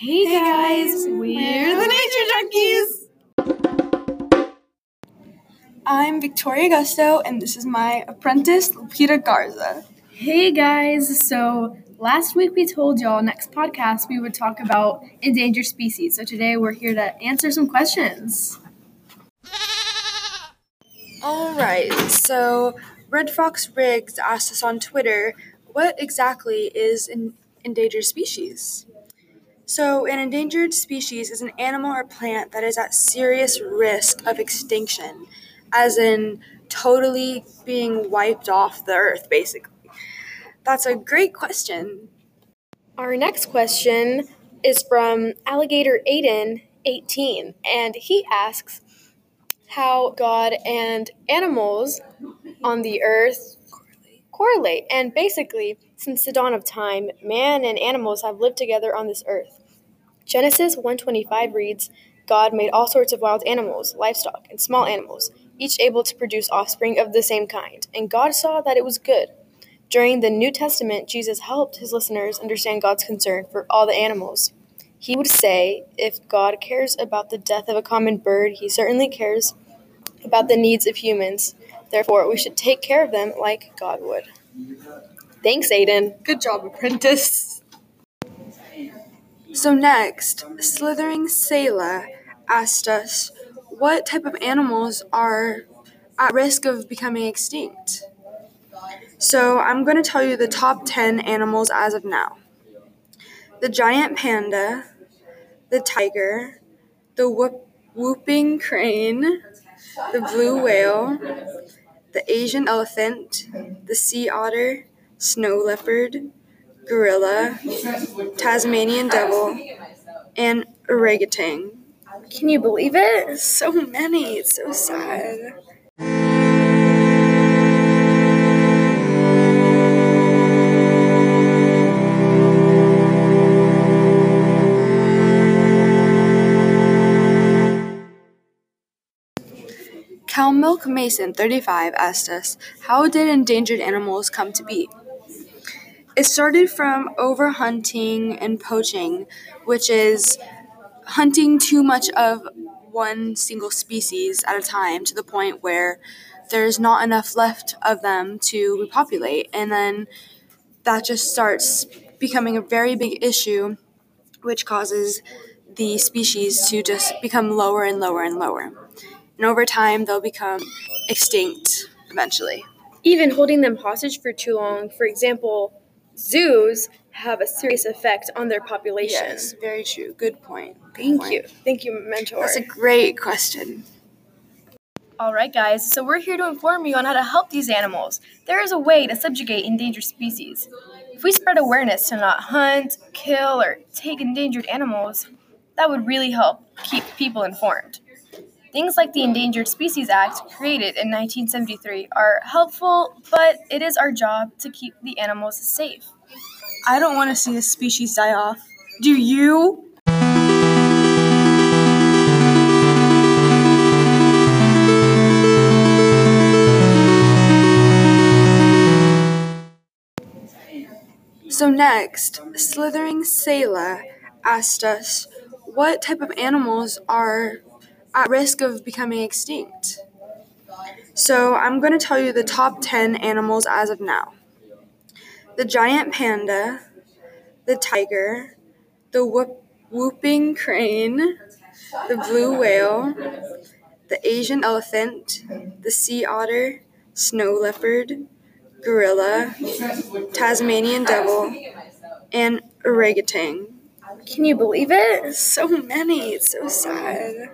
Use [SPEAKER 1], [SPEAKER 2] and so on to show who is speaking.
[SPEAKER 1] Hey, guys, we're the Nature Junkies. I'm Victoria Gusto, and this is my apprentice, Lupita Garza.
[SPEAKER 2] Hey guys, so last week we told y'all next podcast we would talk about endangered species. So today we're here to answer some questions.
[SPEAKER 1] All right, so Red Fox Riggs asked us on Twitter, what exactly is an endangered species? So, an endangered species is an animal or plant that is at serious risk of extinction, as in totally being wiped off the earth, basically. That's a great question.
[SPEAKER 2] Our next question is from Alligator Aiden 18, and he asks how God and animals on the earth correlate. And basically, since the dawn of time, man and animals have lived together on this earth. Genesis 1:25 reads, God made all sorts of wild animals, livestock, and small animals, each able to produce offspring of the same kind, and God saw that it was good. During the New Testament, Jesus helped his listeners understand God's concern for all the animals. He would say, if God cares about the death of a common bird, he certainly cares about the needs of humans. Therefore, we should take care of them like God would. Thanks, Aiden.
[SPEAKER 1] Good job, apprentice. So, next, Slithering Sayla asked us what type of animals are at risk of becoming extinct. So, I'm going to tell you the top 10 animals as of now the giant panda, the tiger, the whoop- whooping crane, the blue whale, the Asian elephant, the sea otter, snow leopard, gorilla, Tasmanian devil, and orangutan.
[SPEAKER 2] Can you believe it?
[SPEAKER 1] So many, it's so sad. Cow Milk Mason, 35, asked us, How did endangered animals come to be? It started from overhunting and poaching, which is hunting too much of one single species at a time to the point where there's not enough left of them to repopulate. And then that just starts becoming a very big issue, which causes the species to just become lower and lower and lower. And over time, they'll become extinct eventually.
[SPEAKER 2] Even holding them hostage for too long, for example, zoos have a serious effect on their population.
[SPEAKER 1] Yes, very true. Good point. Good
[SPEAKER 2] Thank
[SPEAKER 1] point.
[SPEAKER 2] you. Thank you, mentor.
[SPEAKER 1] That's a great question.
[SPEAKER 2] All right, guys, so we're here to inform you on how to help these animals. There is a way to subjugate endangered species. If we spread awareness to not hunt, kill, or take endangered animals, that would really help keep people informed. Things like the Endangered Species Act, created in 1973, are helpful, but it is our job to keep the animals safe.
[SPEAKER 1] I don't want to see a species die off. Do you? So next, Slithering Sayla asked us what type of animals are at risk of becoming extinct. So I'm going to tell you the top 10 animals as of now the giant panda, the tiger, the whoop- whooping crane, the blue whale, the Asian elephant, the sea otter, snow leopard, gorilla, Tasmanian devil, and orangutan.
[SPEAKER 2] Can you believe it?
[SPEAKER 1] So many, it's so sad.